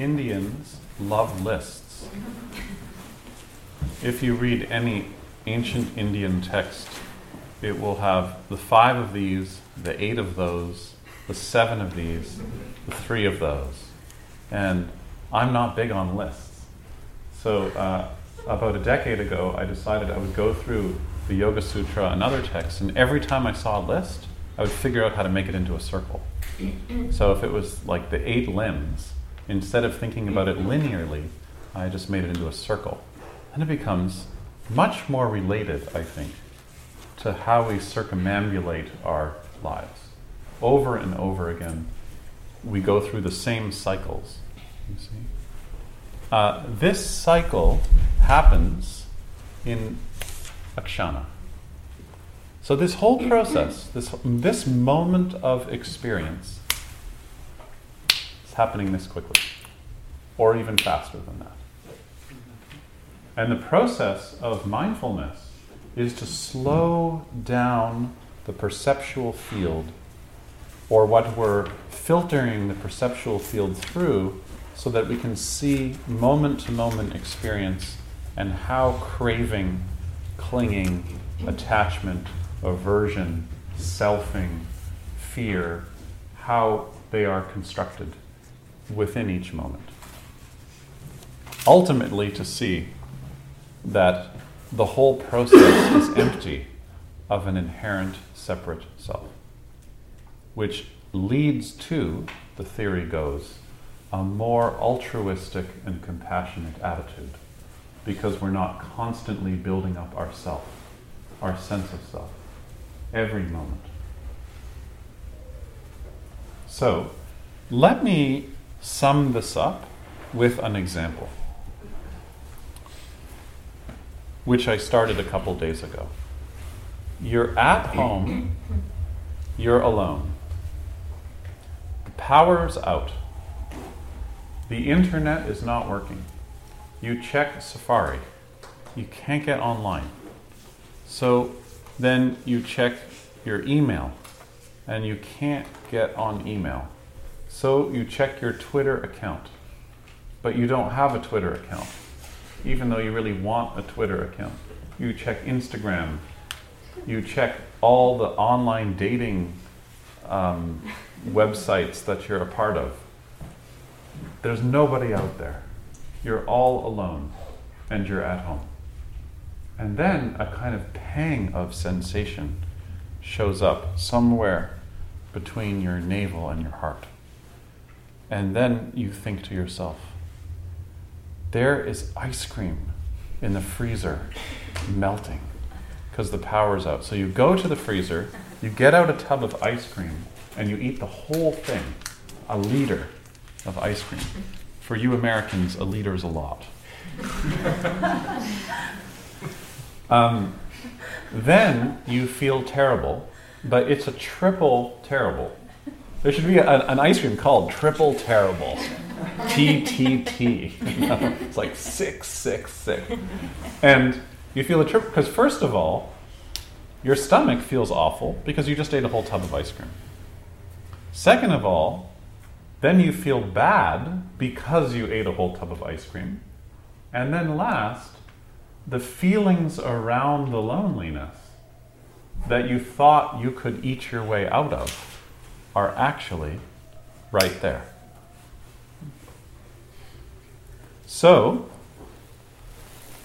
Indians love lists. If you read any ancient Indian text, it will have the five of these, the eight of those, the seven of these, the three of those. And I'm not big on lists. So, uh, about a decade ago, I decided I would go through the Yoga Sutra and other texts, and every time I saw a list, I would figure out how to make it into a circle. So, if it was like the eight limbs, instead of thinking about it linearly, I just made it into a circle. And it becomes much more related, I think, to how we circumambulate our lives. Over and over again, we go through the same cycles. You see? Uh, this cycle happens in a kshana. So this whole process, this, this moment of experience, is happening this quickly, or even faster than that. And the process of mindfulness is to slow down the perceptual field, or what we're filtering the perceptual field through, so that we can see moment to moment experience and how craving, clinging, attachment, aversion, selfing, fear, how they are constructed within each moment. Ultimately, to see that the whole process is empty of an inherent separate self, which leads to, the theory goes, a more altruistic and compassionate attitude because we're not constantly building up our self, our sense of self, every moment. So, let me sum this up with an example, which I started a couple days ago. You're at home, you're alone. The power's out. The internet is not working. You check Safari, you can't get online. So then you check your email, and you can't get on email. So you check your Twitter account, but you don't have a Twitter account, even though you really want a Twitter account. You check Instagram, you check all the online dating um, websites that you're a part of. There's nobody out there. You're all alone, and you're at home. And then a kind of pang of sensation shows up somewhere between your navel and your heart. And then you think to yourself, there is ice cream in the freezer melting because the power's out. So you go to the freezer, you get out a tub of ice cream, and you eat the whole thing a liter of ice cream. For you Americans, a liter is a lot. um, then you feel terrible, but it's a triple terrible. There should be a, an ice cream called Triple Terrible. TTT. it's like six, six, six. And you feel a trip because, first of all, your stomach feels awful because you just ate a whole tub of ice cream. Second of all, then you feel bad because you ate a whole tub of ice cream. And then last, the feelings around the loneliness that you thought you could eat your way out of are actually right there. So,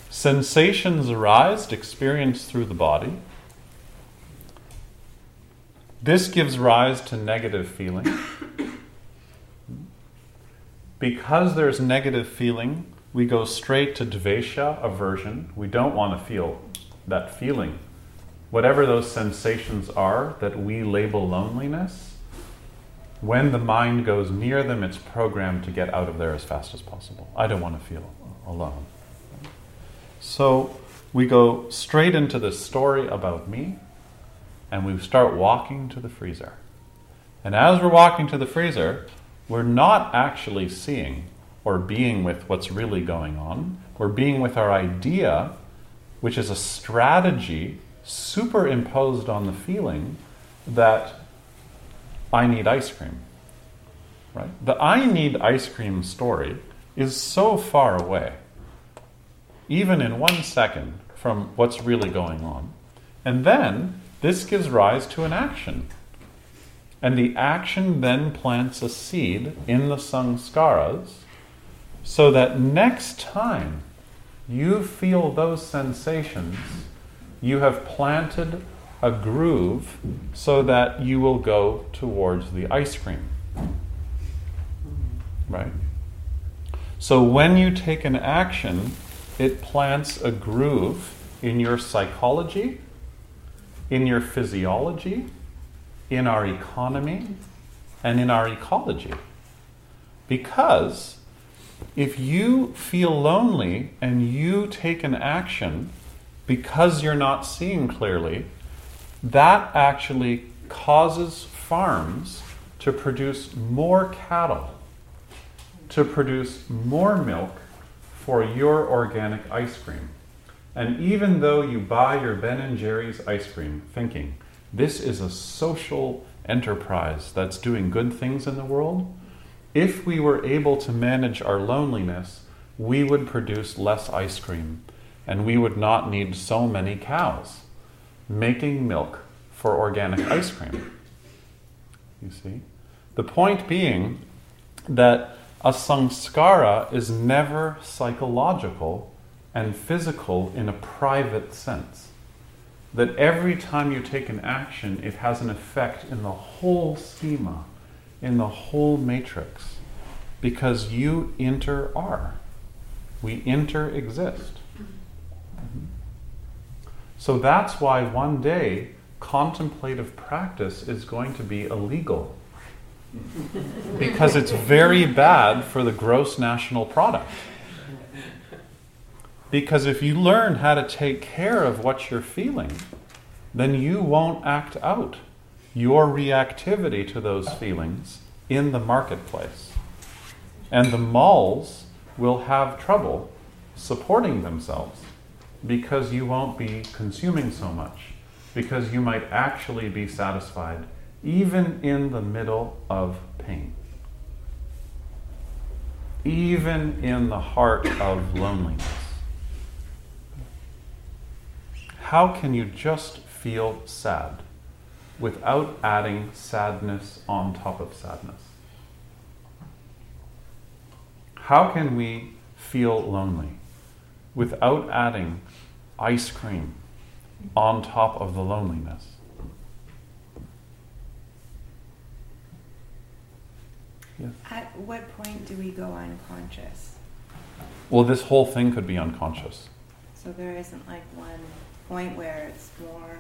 sensations arise, experienced through the body. This gives rise to negative feeling. Because there's negative feeling, we go straight to dvesha, aversion. We don't want to feel that feeling. Whatever those sensations are that we label loneliness, when the mind goes near them, it's programmed to get out of there as fast as possible. I don't want to feel alone. So we go straight into this story about me, and we start walking to the freezer. And as we're walking to the freezer, we're not actually seeing or being with what's really going on. We're being with our idea, which is a strategy superimposed on the feeling that I need ice cream. Right? The I need ice cream story is so far away, even in one second, from what's really going on. And then this gives rise to an action. And the action then plants a seed in the samskaras so that next time you feel those sensations, you have planted a groove so that you will go towards the ice cream. Right? So when you take an action, it plants a groove in your psychology, in your physiology, in our economy, and in our ecology. Because if you feel lonely and you take an action because you're not seeing clearly, that actually causes farms to produce more cattle, to produce more milk for your organic ice cream. And even though you buy your Ben and Jerry's ice cream thinking, this is a social enterprise that's doing good things in the world, if we were able to manage our loneliness, we would produce less ice cream and we would not need so many cows making milk for organic ice cream. You see? The point being that a samskara is never psychological and physical in a private sense. That every time you take an action, it has an effect in the whole schema, in the whole matrix, because you inter are. We inter exist. Mm-hmm. So that's why one day contemplative practice is going to be illegal. because it's very bad for the gross national product. Because if you learn how to take care of what you're feeling, then you won't act out your reactivity to those feelings in the marketplace. And the malls will have trouble supporting themselves because you won't be consuming so much, because you might actually be satisfied even in the middle of pain, even in the heart of loneliness. How can you just feel sad without adding sadness on top of sadness? How can we feel lonely without adding ice cream on top of the loneliness? Yes. At what point do we go unconscious? Well, this whole thing could be unconscious. So there isn't like one point where it's more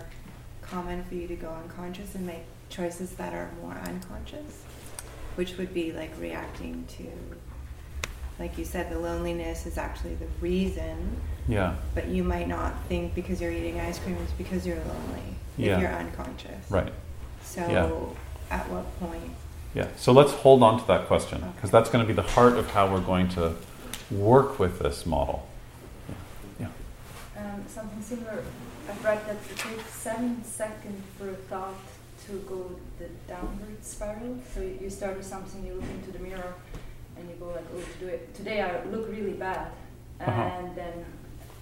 common for you to go unconscious and make choices that are more unconscious, which would be like reacting to, like you said, the loneliness is actually the reason. Yeah. But you might not think because you're eating ice cream it's because you're lonely. Yeah. If you're unconscious. Right. So yeah. at what point? Yeah. So let's hold on to that question because okay. that's going to be the heart of how we're going to work with this model um, something similar. I've read that it takes seven seconds for a thought to go the downward spiral. So you start with something, you look into the mirror, and you go like, "Oh, to do it today, I look really bad," and Uh-huh. then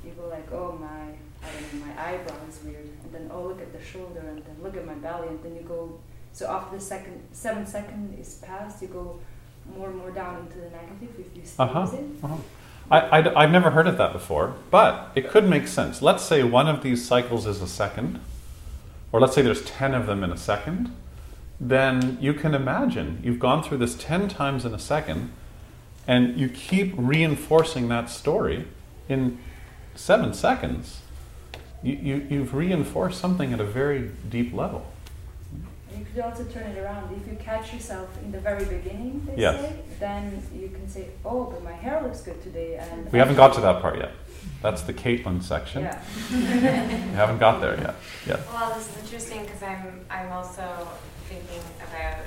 you go like, oh my, I don't know, my eyebrow is weird, and then oh look at the shoulder, and then look at my belly, and then you go. So after the second seven second is passed, you go more and more down into the negative if you stay Uh-huh. it. uh-huh. I, I, have never heard of that before, but it could make sense. Let's say one of these cycles is a second, or let's say there's 10 of them in a second, then you can imagine you've gone through this 10 times in a second, and you keep reinforcing that story in seven seconds. You, you, you've reinforced something at a very deep level. You could also turn it around. If you catch yourself in the very beginning, they Yes. say, then you can say, "Oh, but my hair looks good today." And We haven't got to that part yet. That's the Caitlin section. Yeah. We haven't got there yet. Yeah. Well, this is interesting because I'm I'm also thinking about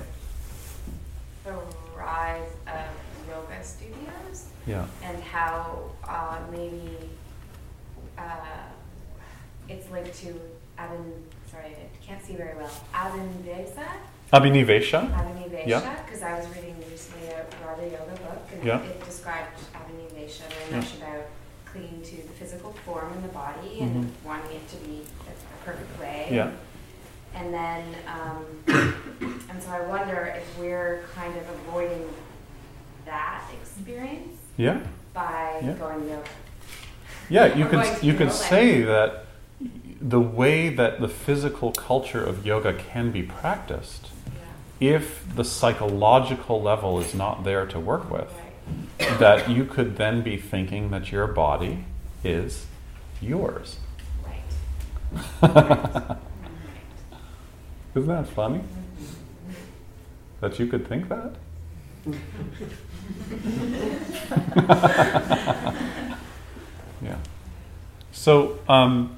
the rise of yoga studios Yeah. and how uh, maybe uh, it's linked to Abhin. Sorry, I can't see very well. Abhinivesa, Abhinivesha. Abhinivesha, Yeah. because I was reading recently a Radha Yoga book and Yeah. it described Abhinivesha very Yeah. much about clinging to the physical form in the body and wanting it to be a perfect way. Yeah. And then, um, and so I wonder if we're kind of avoiding that experience Yeah. by Yeah. going yoga. Yeah, you Or could going to you yoga. say that the way that the physical culture of yoga can be practiced, if the psychological level is not there to work with, Right. that you could then be thinking that your body is yours. Right. Isn't that funny? Mm-hmm. That you could think that? Yeah. So, um,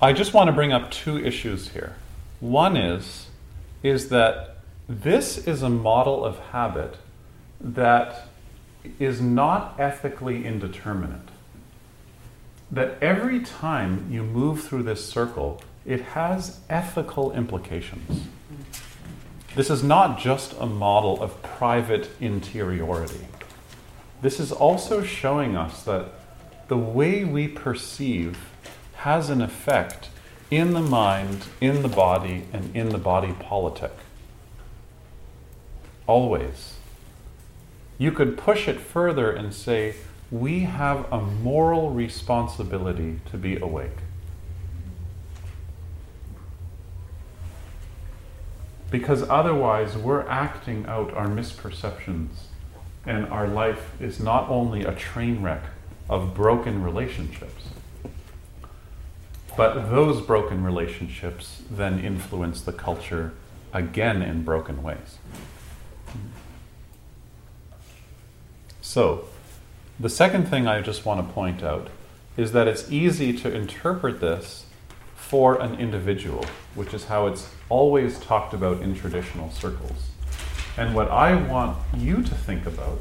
I just want to bring up two issues here. One is, is that this is a model of habit that is not ethically indeterminate. That every time you move through this circle, it has ethical implications. This is not just a model of private interiority. This is also showing us that the way we perceive has an effect in the mind, in the body, and in the body politic. Always. You could push it further and say, we have a moral responsibility to be awake. Because otherwise, we're acting out our misperceptions, and our life is not only a train wreck of broken relationships, but those broken relationships then influence the culture again in broken ways. So, the second thing I just want to point out is that it's easy to interpret this for an individual, which is how it's always talked about in traditional circles. And what I want you to think about,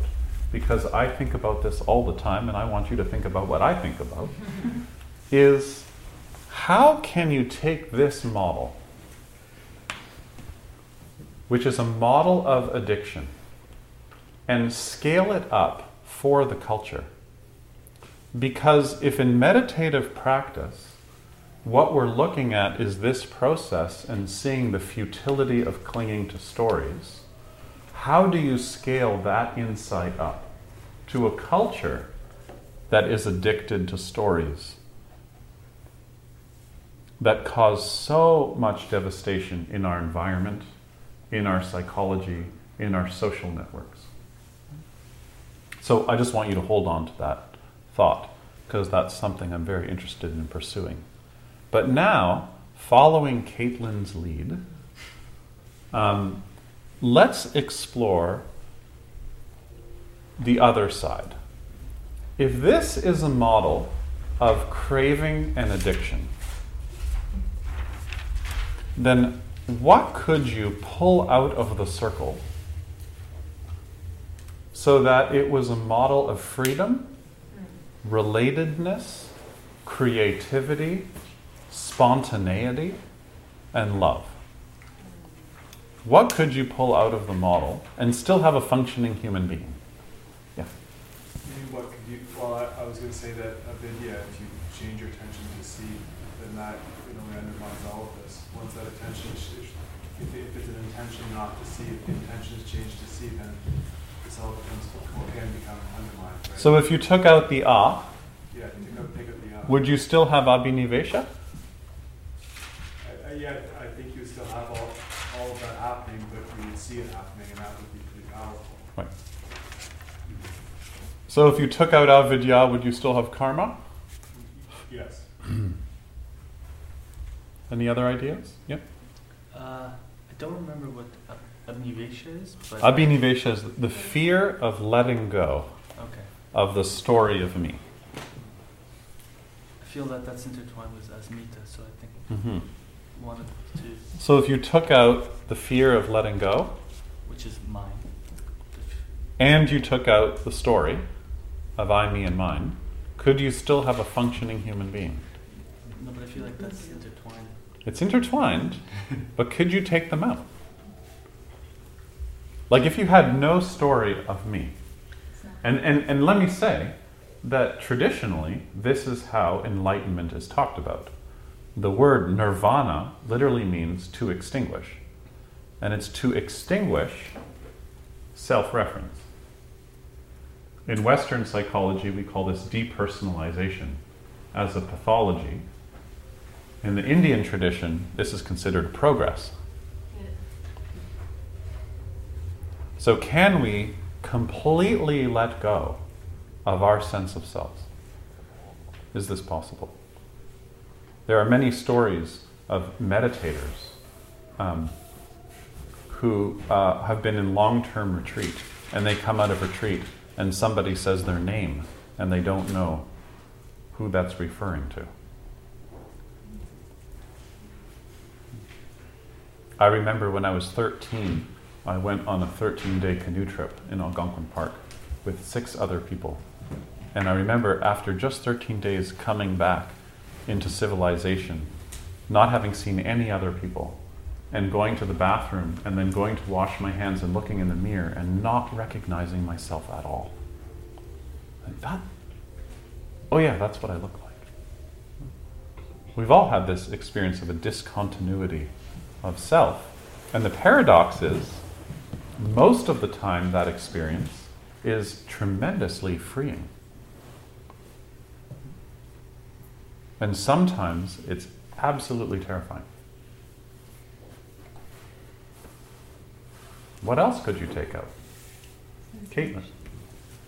because I think about this all the time and I want you to think about what I think about, is how can you take this model, which is a model of addiction, and scale it up for the culture? Because if in meditative practice, what we're looking at is this process and seeing the futility of clinging to stories, how do you scale that insight up to a culture that is addicted to stories that cause so much devastation in our environment, in our psychology, in our social networks? So I just want you to hold on to that thought because that's something I'm very interested in pursuing. But now, following Caitlin's lead, um, let's explore the other side. If this is a model of craving and addiction, then what could you pull out of the circle so that it was a model of freedom, relatedness, creativity, spontaneity, and love? What could you pull out of the model and still have a functioning human being? Yeah. What could you? Well, I, I was going to say that avidya, if you change your attention to see, then that a way undermines all of this. Once that attention, is, if, if it's an intention not to see, if the intention is changed to see, then this all becomes what can become undermined. Right? So if you took out the ah, yeah, out, take out the uh, would you still have abhinivesha? I, I, yeah, I think you still have all, all of that happening, but you would see it happening, and that would be pretty powerful. Right. So if you took out avidya, would you still have karma? Yes. Any other ideas? Yep. Uh, I don't remember what ab- abnivesha is, but Abhinivesha is the fear of letting go okay. of the story of me. I feel that that's intertwined with asmita, so I think hmm one of the two, So if you took out the fear of letting go, which is mine. And you took out the story of I, me, and mine, could you still have a functioning human being? No, but I feel like that's intertwined. It's intertwined, but could you take them out? Like if you had no story of me, and, and, and let me say that traditionally, this is how enlightenment is talked about. The word nirvana literally means to extinguish, and it's to extinguish self reference. In Western psychology, we call this depersonalization as a pathology. In the Indian tradition, this is considered progress. So, can we completely let go of our sense of self? Is this possible? There are many stories of meditators um, who uh, have been in long term retreat and they come out of retreat and somebody says their name and they don't know who that's referring to. I remember when I was 13, I went on a 13 day canoe trip in Algonquin Park with six other people. And I remember after just 13 days coming back into civilization, not having seen any other people, and going to the bathroom and then going to wash my hands and looking in the mirror and not recognizing myself at all. Like that? Oh, yeah, that's what I look like. We've all had this experience of a discontinuity of self. And the paradox is, most of the time, that experience is tremendously freeing. And sometimes it's absolutely terrifying. What else could you take out? Caitlin.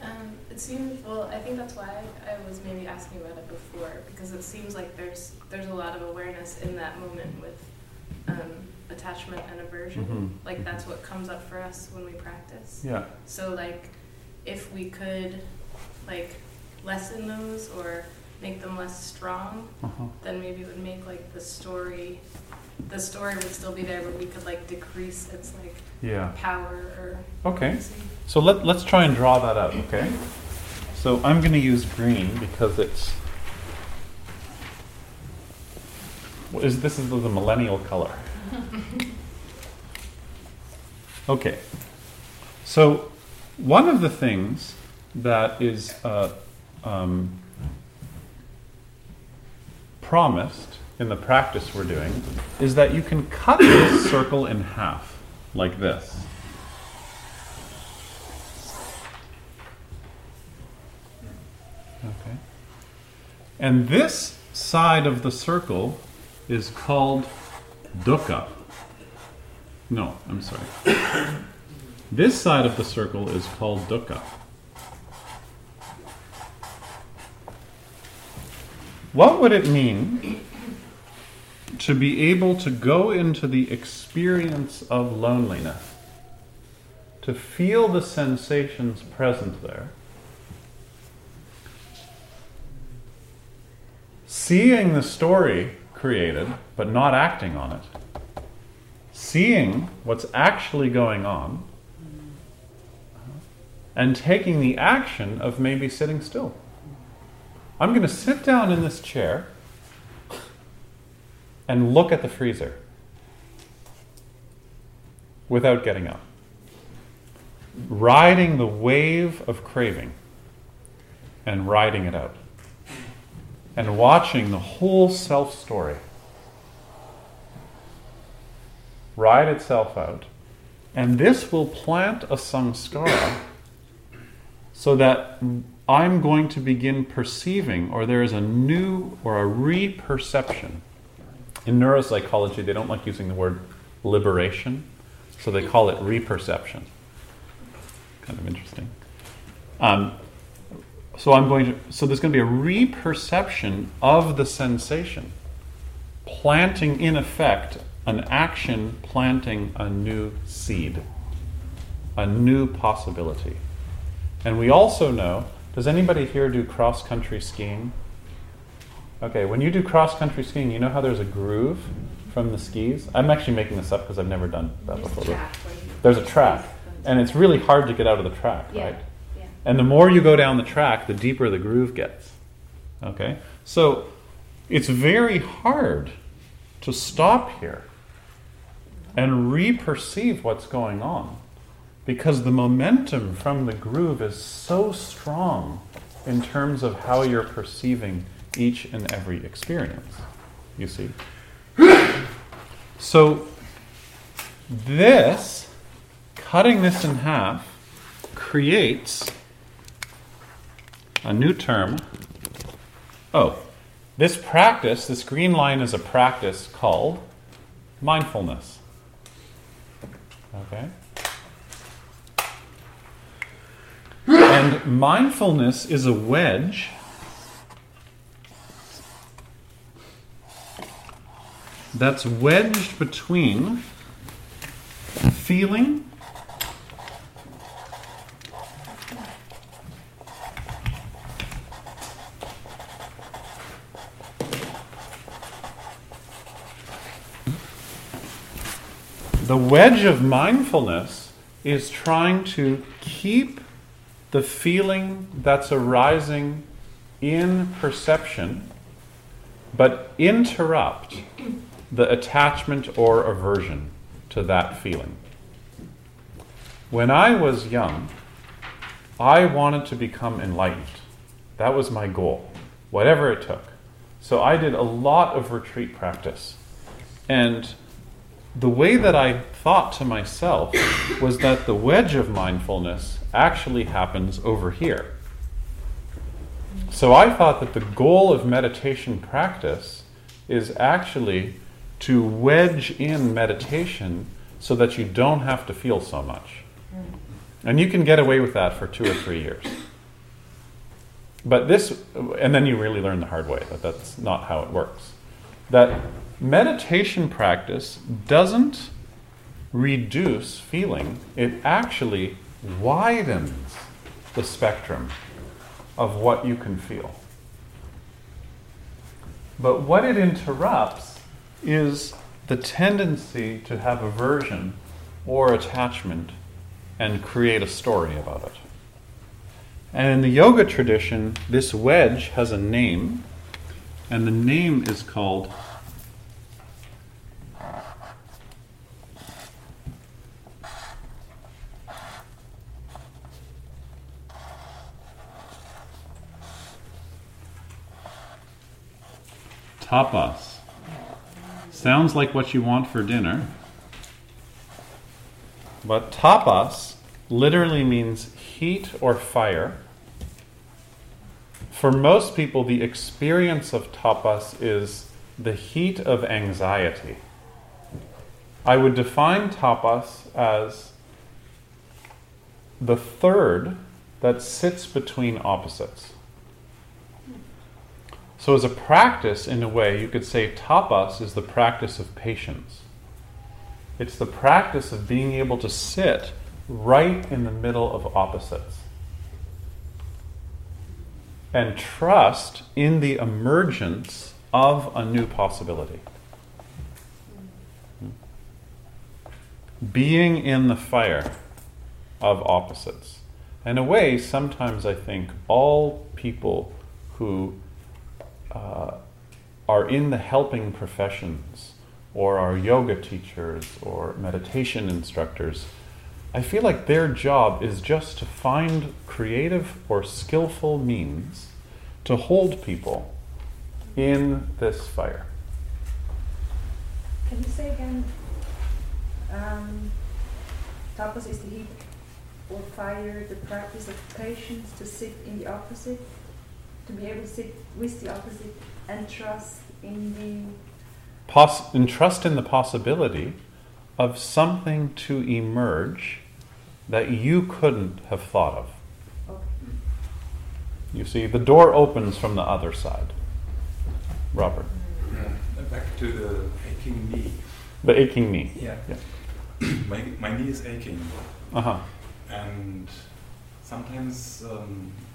Um, it seems well. I think that's why I was maybe asking about it before because it seems like there's there's a lot of awareness in that moment with um, attachment and aversion. Mhm. Like that's what comes up for us when we practice. Yeah. So like, if we could, like, lessen those or make them less strong, Uh-huh. then maybe it would make like the story, the story would still be there, but we could like decrease its like Yeah. power or. Okay. So let, let's try and draw that out, okay? So I'm going to use green because it's. What is this is the millennial color. Okay. So one of the things that is uh, um, promised in the practice we're doing is that you can cut this circle in half like this. Okay. And this side of the circle is called dukkha. No, I'm sorry. this side of the circle is called dukkha. What would it mean to be able to go into the experience of loneliness? To feel the sensations present there? seeing the story created but not acting on it, seeing what's actually going on, and taking the action of maybe sitting still. I'm going to sit down in this chair and look at the freezer without getting up, riding the wave of craving. and riding it out and watching the whole self story ride itself out. And this will plant a samskara so that I'm going to begin perceiving, or there is a new or a reperception. In neuropsychology, they don't like using the word liberation, so they call it reperception. Kind of interesting. Um, so I'm going to. So there's going to be a reperception of the sensation, planting in effect an action, planting a new seed, a new possibility. And we also know. Does anybody here do cross country skiing? Okay, when you do cross country skiing, you know how there's a groove from the skis? I'm actually making this up because I've never done that There's a before. where There's a track, and it's really hard to get out of the track, Yeah, right? yeah. And the more you go down the track, the deeper the groove gets. Okay? So it's very hard to stop here and re perceive what's going on because the momentum from the groove is so strong in terms of how you're perceiving each and every experience. You see? So this, cutting this in half, creates a new term. Oh, this practice, this green line is a practice called mindfulness. Okay? And mindfulness is a wedge that's wedged between feeling the wedge of mindfulness is trying to keep the feeling that's arising in perception, but interrupt the attachment or aversion to that feeling. When I was young, I wanted to become enlightened. That was my goal, whatever it took. So I did a lot of retreat practice. And the way that I thought to myself was that the wedge of mindfulness actually happens over here. So I thought that the goal of meditation practice is actually to wedge in meditation so that you don't have to feel so much. And you can get away with that for two or three years. But this, and then you really learn the hard way that that's not how it works. That meditation practice doesn't reduce feeling, it actually widens the spectrum of what you can feel. But what it interrupts is the tendency to have aversion or attachment and create a story about it. And in the yoga tradition, this wedge has a name, and the name is called tapas. Sounds like what you want for dinner. But tapas literally means heat or fire. For most people, the experience of tapas is the heat of anxiety. I would define tapas as the third that sits between opposites. So, as a practice, in a way, you could say tapas is the practice of patience. It's the practice of being able to sit right in the middle of opposites and trust in the emergence of a new possibility. Being in the fire of opposites. In a way, sometimes I think all people who uh, are in the helping professions or are yoga teachers or meditation instructors I feel like their job is just to find creative or skillful means to hold people in this fire. Can you say again? Um, tapas is the heat or fire, the practice of patience to sit in the opposite, to be able to sit with the opposite and trust in the. Poss- and trust in the possibility of something to emerge that you couldn't have thought of. Okay. You see, the door opens from the other side. Robert. Back to the aching knee. The aching knee. Yeah. Yeah. my, my knee is aching, Uh huh. and sometimes um, it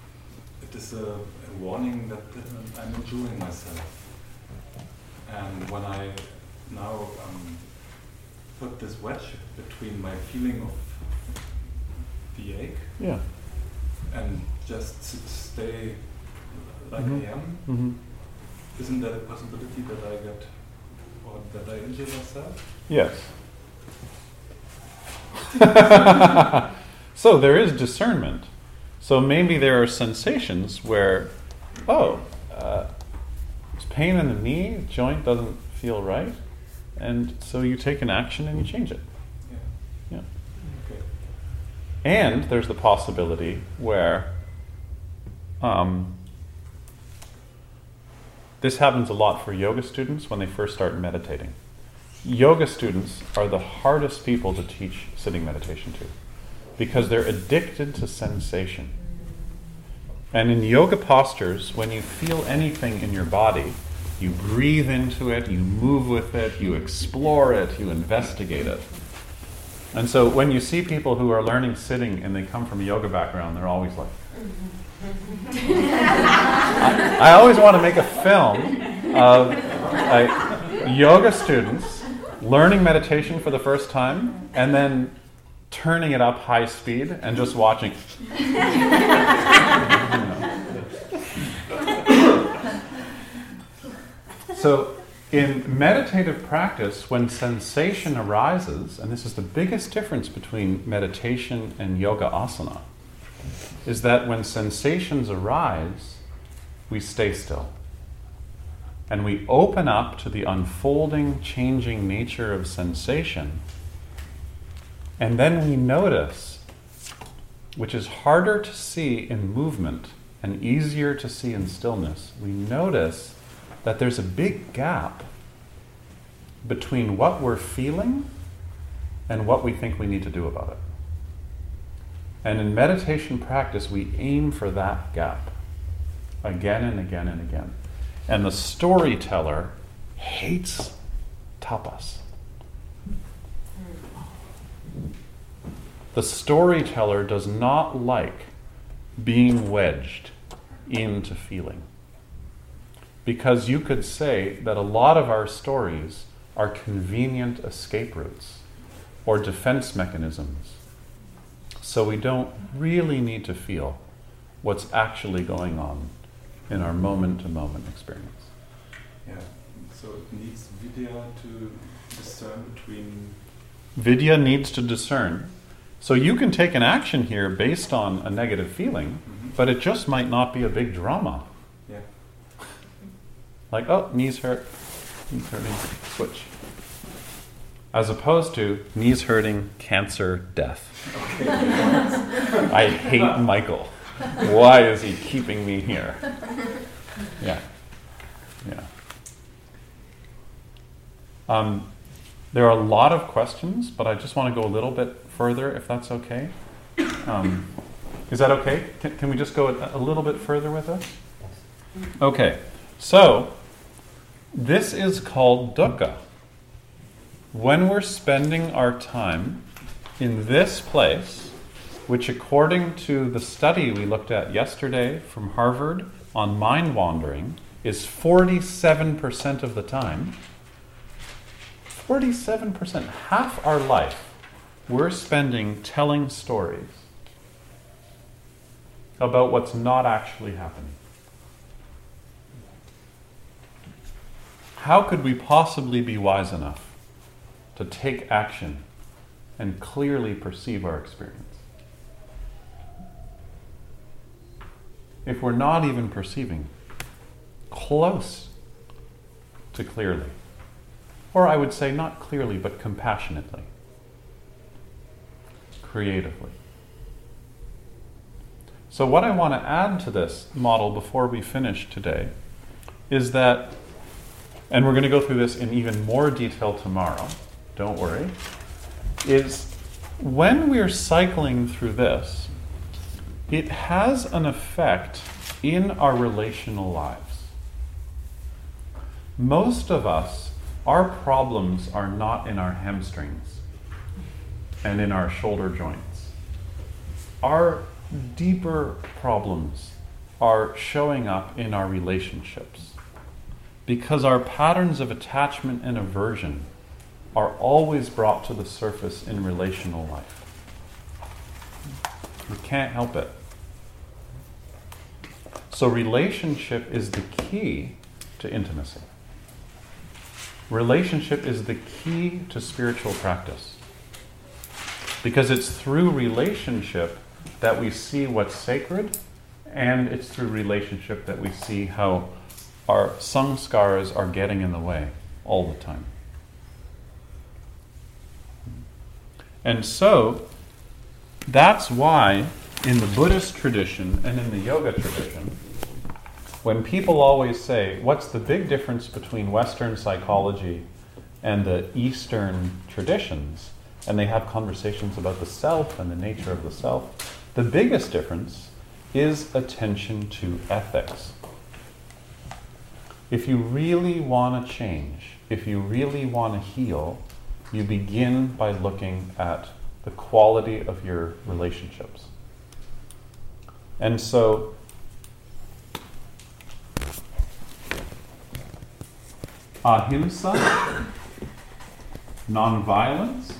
is a, a warning that uh, I'm injuring myself. And when I now um, put this wedge between my feeling of the ache Yeah. and just s- stay like Mhm. I am, Mm-hmm. isn't that a possibility that I get or that I injure myself? Yes. so there is discernment. So maybe there are sensations where, oh, uh, there's pain in the knee, joint doesn't feel right, and so you take an action and you change it. Yeah. Yeah. Okay. And there's the possibility where um, this happens a lot for yoga students when they first start meditating. Yoga students are the hardest people to teach sitting meditation to because they're addicted to sensation. And in yoga postures, when you feel anything in your body, you breathe into it, you move with it, you explore it, you investigate it. And so when you see people who are learning sitting and they come from a yoga background, they're always like, I, I always want to make a film of like, yoga students learning meditation for the first time and then turning it up high speed and just watching. So, in meditative practice, when sensation arises, and this is the biggest difference between meditation and yoga asana, is that when sensations arise, we stay still. And we open up to the unfolding, changing nature of sensation. And then we notice, which is harder to see in movement and easier to see in stillness, we notice that there's a big gap between what we're feeling and what we think we need to do about it. And in meditation practice, we aim for that gap again and again and again. And the storyteller hates tapas. The storyteller does not like being wedged into feeling. Because you could say that a lot of our stories are convenient escape routes or defense mechanisms. So we don't really need to feel what's actually going on in our moment to moment experience. Yeah. So it needs vidya to discern between. Vidya needs to discern. So you can take an action here based on a negative feeling, Mhm. but it just might not be a big drama. Yeah. Like, oh, knees hurt, knees hurting, switch. As opposed to knees hurting, cancer, death. I hate Michael. Why is he keeping me here? Yeah. Yeah. Um, there are a lot of questions, but I just want to go a little bit further, if that's okay. Um, is that okay? Can, can we just go a, a little bit further with this? Okay. So, this is called dukkha. When we're spending our time in this place, which, according to the study we looked at yesterday from Harvard on mind wandering, is 47% of the time. 47%, half our life, we're spending telling stories about what's not actually happening. How could we possibly be wise enough to take action and clearly perceive our experience. If we're not even perceiving close to clearly, or I would say not clearly, but compassionately, creatively. So, what I want to add to this model before we finish today is that, and we're going to go through this in even more detail tomorrow, don't worry, is when we're cycling through this, it has an effect in our relational lives. Most of us, our problems are not in our hamstrings and in our shoulder joints. Our deeper problems are showing up in our relationships because our patterns of attachment and aversion are always brought to the surface in relational life. We can't help it. So, relationship is the key to intimacy. Relationship is the key to spiritual practice. Because it's through relationship that we see what's sacred, and it's through relationship that we see how our samskaras are getting in the way all the time. And so, that's why in the Buddhist tradition and in the yoga tradition, when people always say, What's the big difference between Western psychology and the Eastern traditions? And they have conversations about the self and the nature of the self, the biggest difference is attention to ethics. If you really want to change, if you really want to heal, you begin by looking at the quality of your relationships. And so, ahimsa, nonviolence,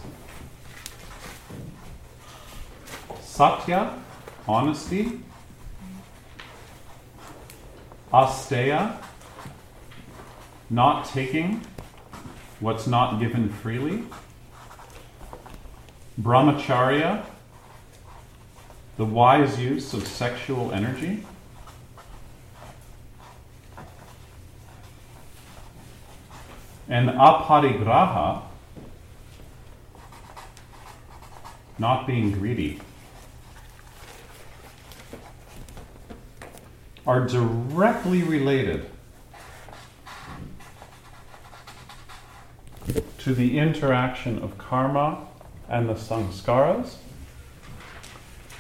satya, honesty, asteya, not taking what's not given freely, brahmacharya, the wise use of sexual energy. And aparigraha, not being greedy. Are directly related to the interaction of karma and the samskaras,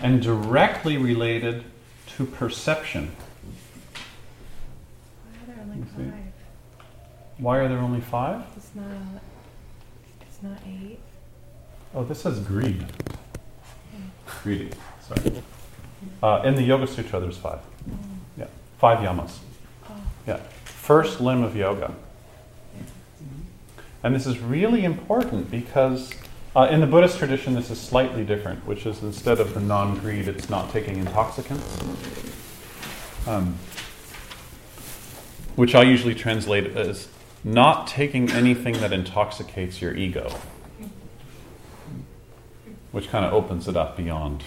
and directly related to perception. Why are there only five? Why are there only five? It's not. It's not eight. Oh, this says greed. Greedy. Sorry. Uh, in the Yoga Sutra, there's five. Yeah, five yamas. Oh. Yeah, first limb of yoga. And this is really important because uh, in the Buddhist tradition, this is slightly different, which is instead of the non greed, it's not taking intoxicants. Um, which I usually translate as not taking anything that intoxicates your ego, which kind of opens it up beyond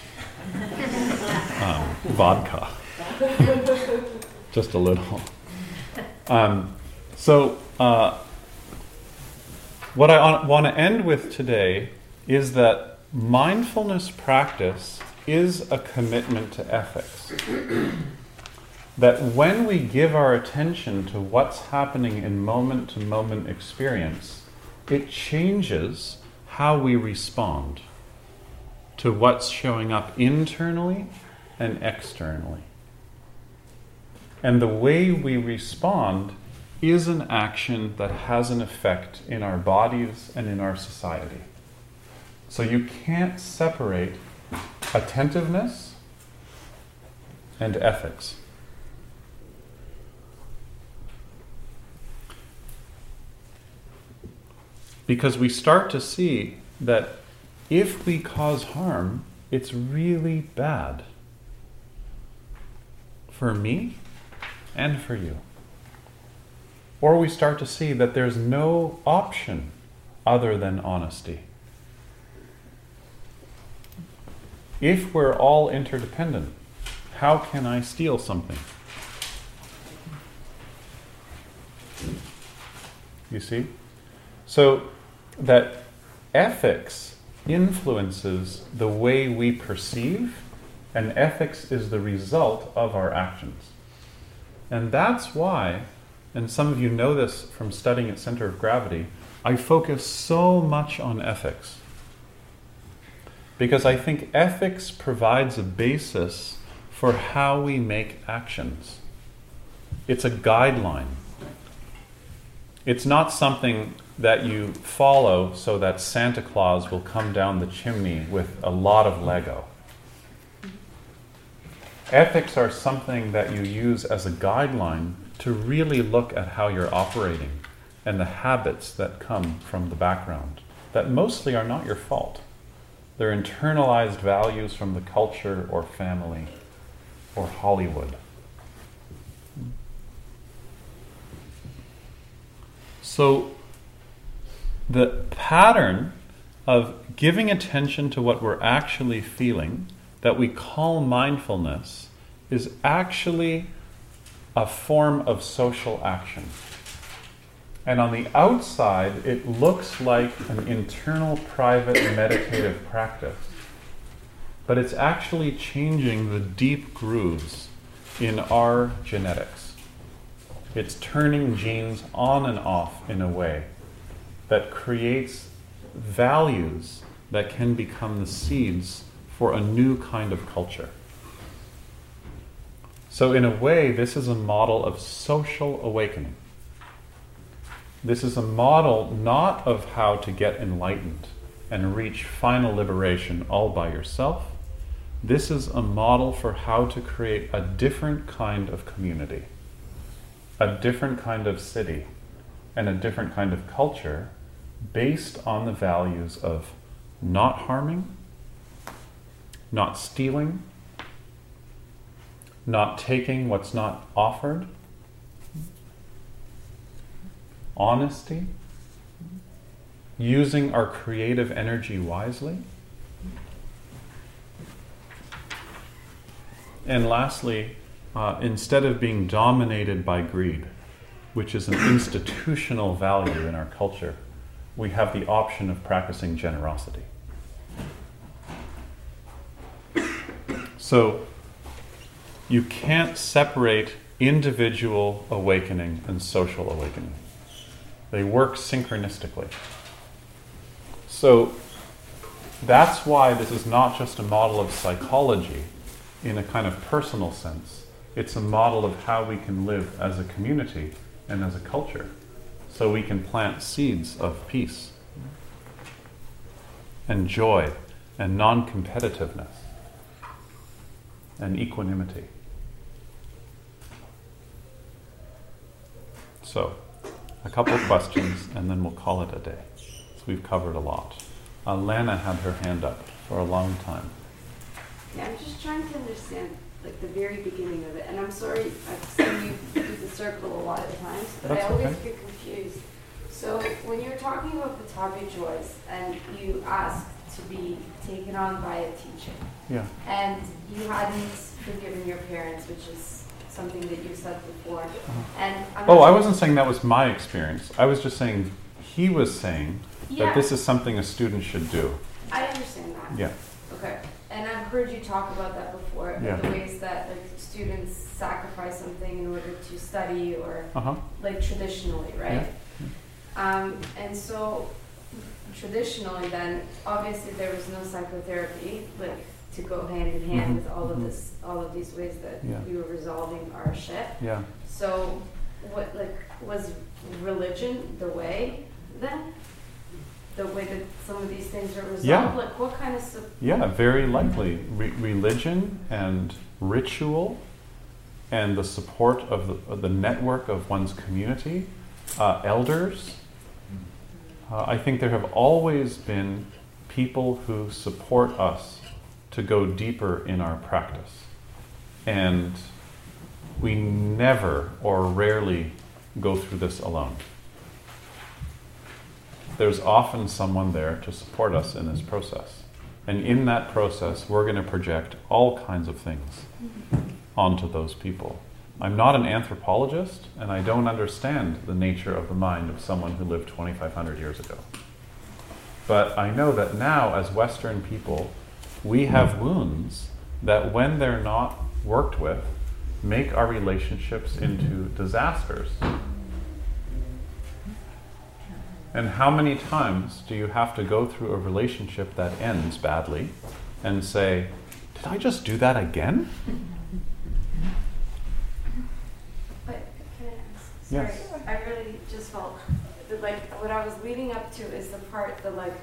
um, vodka. Just a little. Um, so, uh, what I want to end with today is that mindfulness practice is a commitment to ethics. that when we give our attention to what's happening in moment to moment experience, it changes how we respond to what's showing up internally and externally. And the way we respond is an action that has an effect in our bodies and in our society. So you can't separate attentiveness and ethics. Because we start to see that if we cause harm, it's really bad for me and for you. Or we start to see that there's no option other than honesty. If we're all interdependent, how can I steal something? You see? So that ethics influences the way we perceive, and ethics is the result of our actions. And that's why, and some of you know this from studying at Center of Gravity, I focus so much on ethics. Because I think ethics provides a basis for how we make actions. It's a guideline. It's not something that you follow so that Santa Claus will come down the chimney with a lot of Lego. Ethics are something that you use as a guideline to really look at how you're operating and the habits that come from the background that mostly are not your fault. They're internalized values from the culture or family or Hollywood. So, the pattern of giving attention to what we're actually feeling, that we call mindfulness, is actually a form of social action. And on the outside, it looks like an internal, private, meditative practice. But it's actually changing the deep grooves in our genetics. It's turning genes on and off in a way that creates values that can become the seeds for a new kind of culture. So, in a way, this is a model of social awakening. This is a model not of how to get enlightened and reach final liberation all by yourself. This is a model for how to create a different kind of community, a different kind of city, and a different kind of culture based on the values of not harming, not stealing, not taking what's not offered, honesty, using our creative energy wisely. And lastly, uh, instead of being dominated by greed, which is an institutional value in our culture, we have the option of practicing generosity. So, you can't separate individual awakening and social awakening. They work synchronistically. So that's why this is not just a model of psychology in a kind of personal sense. It's a model of how we can live as a community and as a culture. So we can plant seeds of peace and joy and non competitiveness and equanimity. So, a couple of questions and then we'll call it a day. So we've covered a lot. Uh, Alana had her hand up for a long time. Yeah, I'm just trying to understand like the very beginning of it, and I'm sorry I've seen you do the circle a lot of times, but That's I always okay. get confused. So when you're talking about Pattabhi Jois and you ask to be taken on by a teacher, Yeah. and you hadn't forgiven your parents, which is something that you said before, and I'm Oh, I wasn't saying that was my experience. I was just saying he was saying Yeah. that this is something a student should do. I understand that. Yeah. Okay, and I've heard you talk about that before, Yeah. the ways that like students sacrifice something in order to study or Uh huh. like traditionally, right? Um, and so traditionally, then obviously there was no psychotherapy like to go hand in hand Mhm, with all of this, all of these ways that Yeah. we were resolving our shit. Yeah. So, what like was religion the way then? The way that some of these things are resolved. Yeah. Like what kind of sup- Yeah, very likely. Re- religion and ritual and the support of the, of the network of one's community, uh, elders. Uh, I think there have always been people who support us to go deeper in our practice. And we never or rarely go through this alone. There's often someone there to support us in this process. And in that process, we're going to project all kinds of things onto those people. I'm not an anthropologist, and I don't understand the nature of the mind of someone who lived 2,500 years ago. But I know that now, as Western people, we have wounds that, when they're not worked with, make our relationships into disasters. And how many times do you have to go through a relationship that ends badly and say, Did I just do that again? But can I ask? Sorry, Yes. I really just felt that like what I was leading up to is the part that like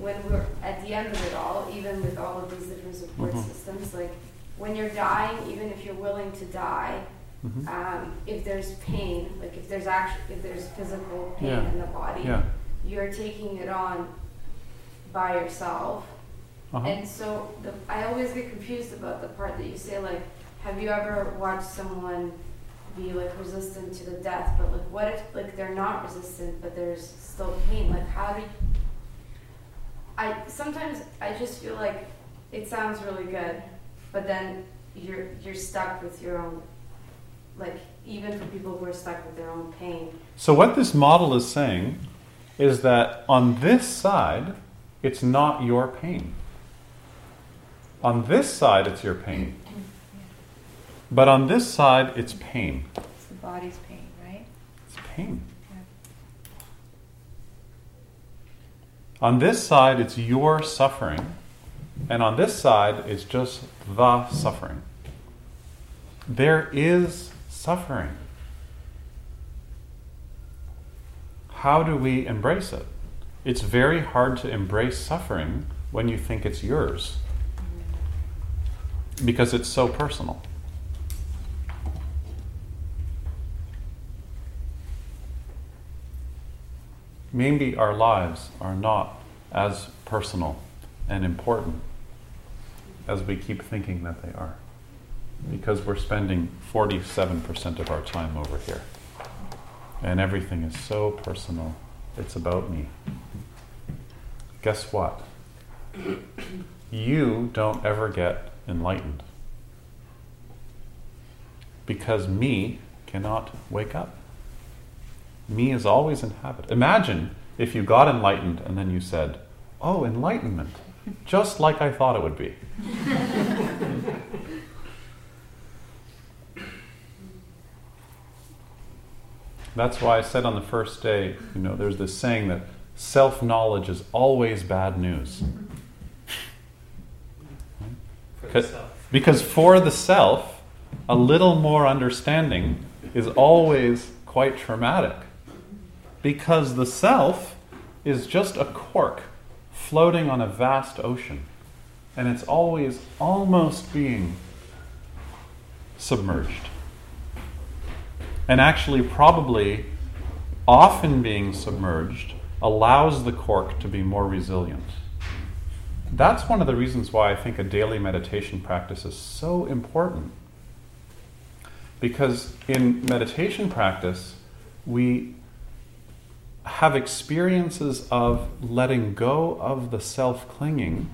when we're at the end of it all, even with all of these different support Mhm. systems, like when you're dying, even if you're willing to die, Mhm. um, if there's pain, like if there's actually if there's physical pain Yeah. in the body, Yeah. you're taking it on by yourself. Uh-huh. And so the, I always get confused about the part that you say like, have you ever watched someone be like resistant to the death? But like, what if like they're not resistant, but there's still pain? Like, how do you, I sometimes I just feel like it sounds really good, but then you're you're stuck with your own, like even for people who are stuck with their own pain. So, what this model is saying is that on this side, it's not your pain. On this side, it's your pain. But on this side, it's pain. It's the body's pain, right? It's pain. On this side, it's your suffering. And on this side, it's just the suffering. There is suffering. How do we embrace it? It's very hard to embrace suffering when you think it's yours because it's so personal. Maybe our lives are not as personal and important as we keep thinking that they are because we're spending 47% of our time over here. And everything is so personal. It's about me. Guess what? You don't ever get enlightened. Because me cannot wake up. Me is always inhabited. Imagine if you got enlightened and then you said, Oh, enlightenment, just like I thought it would be. That's why I said on the first day, you know, there's this saying that self knowledge is always bad news. Because- Because for the self, a little more understanding is always quite traumatic. Because the self is just a cork floating on a vast ocean. And it's always almost being submerged. And actually, probably often being submerged allows the cork to be more resilient. That's one of the reasons why I think a daily meditation practice is so important. Because in meditation practice, we have experiences of letting go of the self clinging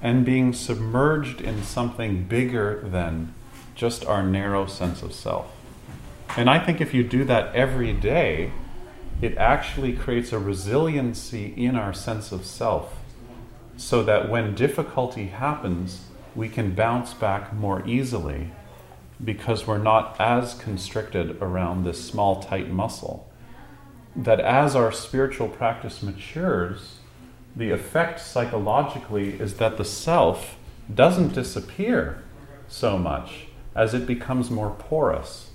and being submerged in something bigger than just our narrow sense of self. And I think if you do that every day, it actually creates a resiliency in our sense of self so that when difficulty happens, we can bounce back more easily because we're not as constricted around this small, tight muscle. That as our spiritual practice matures, the effect psychologically is that the self doesn't disappear so much as it becomes more porous.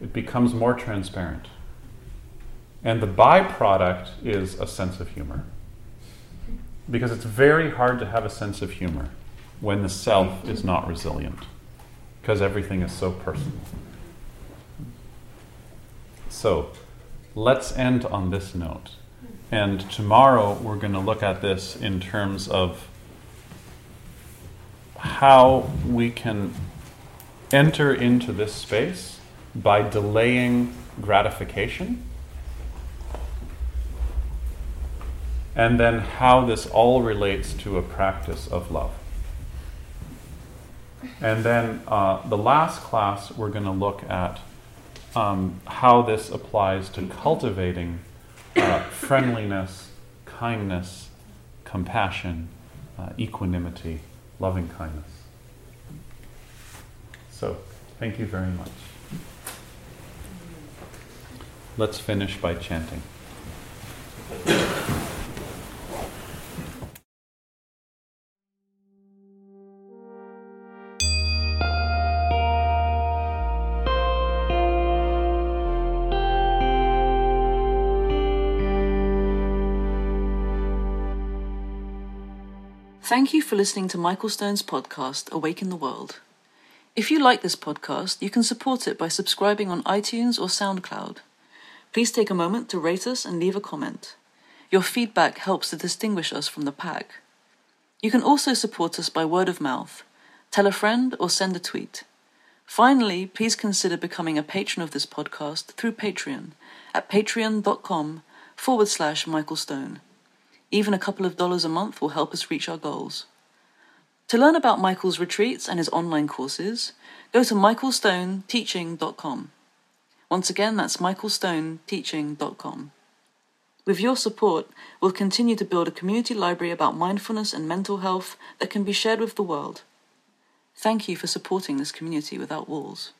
It becomes more transparent. And the byproduct is a sense of humor. Because it's very hard to have a sense of humor when the self is not resilient, because everything is so personal. So, let's end on this note. And tomorrow we're going to look at this in terms of how we can enter into this space by delaying gratification and then how this all relates to a practice of love. And then uh, the last class, we're going to look at um, how this applies to cultivating uh, friendliness, kindness, compassion, uh, equanimity, loving kindness. So, thank you very much. Let's finish by chanting. For listening to Michael Stone's podcast, Awake in the World. If you like this podcast, you can support it by subscribing on iTunes or SoundCloud. Please take a moment to rate us and leave a comment. Your feedback helps to distinguish us from the pack. You can also support us by word of mouth. Tell a friend or send a tweet. Finally, please consider becoming a patron of this podcast through Patreon at patreon.com forward slash Michael Stone. Even a couple of dollars a month will help us reach our goals. To learn about Michael's retreats and his online courses, go to michaelstoneteaching.com. Once again, that's michaelstoneteaching.com. With your support, we'll continue to build a community library about mindfulness and mental health that can be shared with the world. Thank you for supporting this community without walls.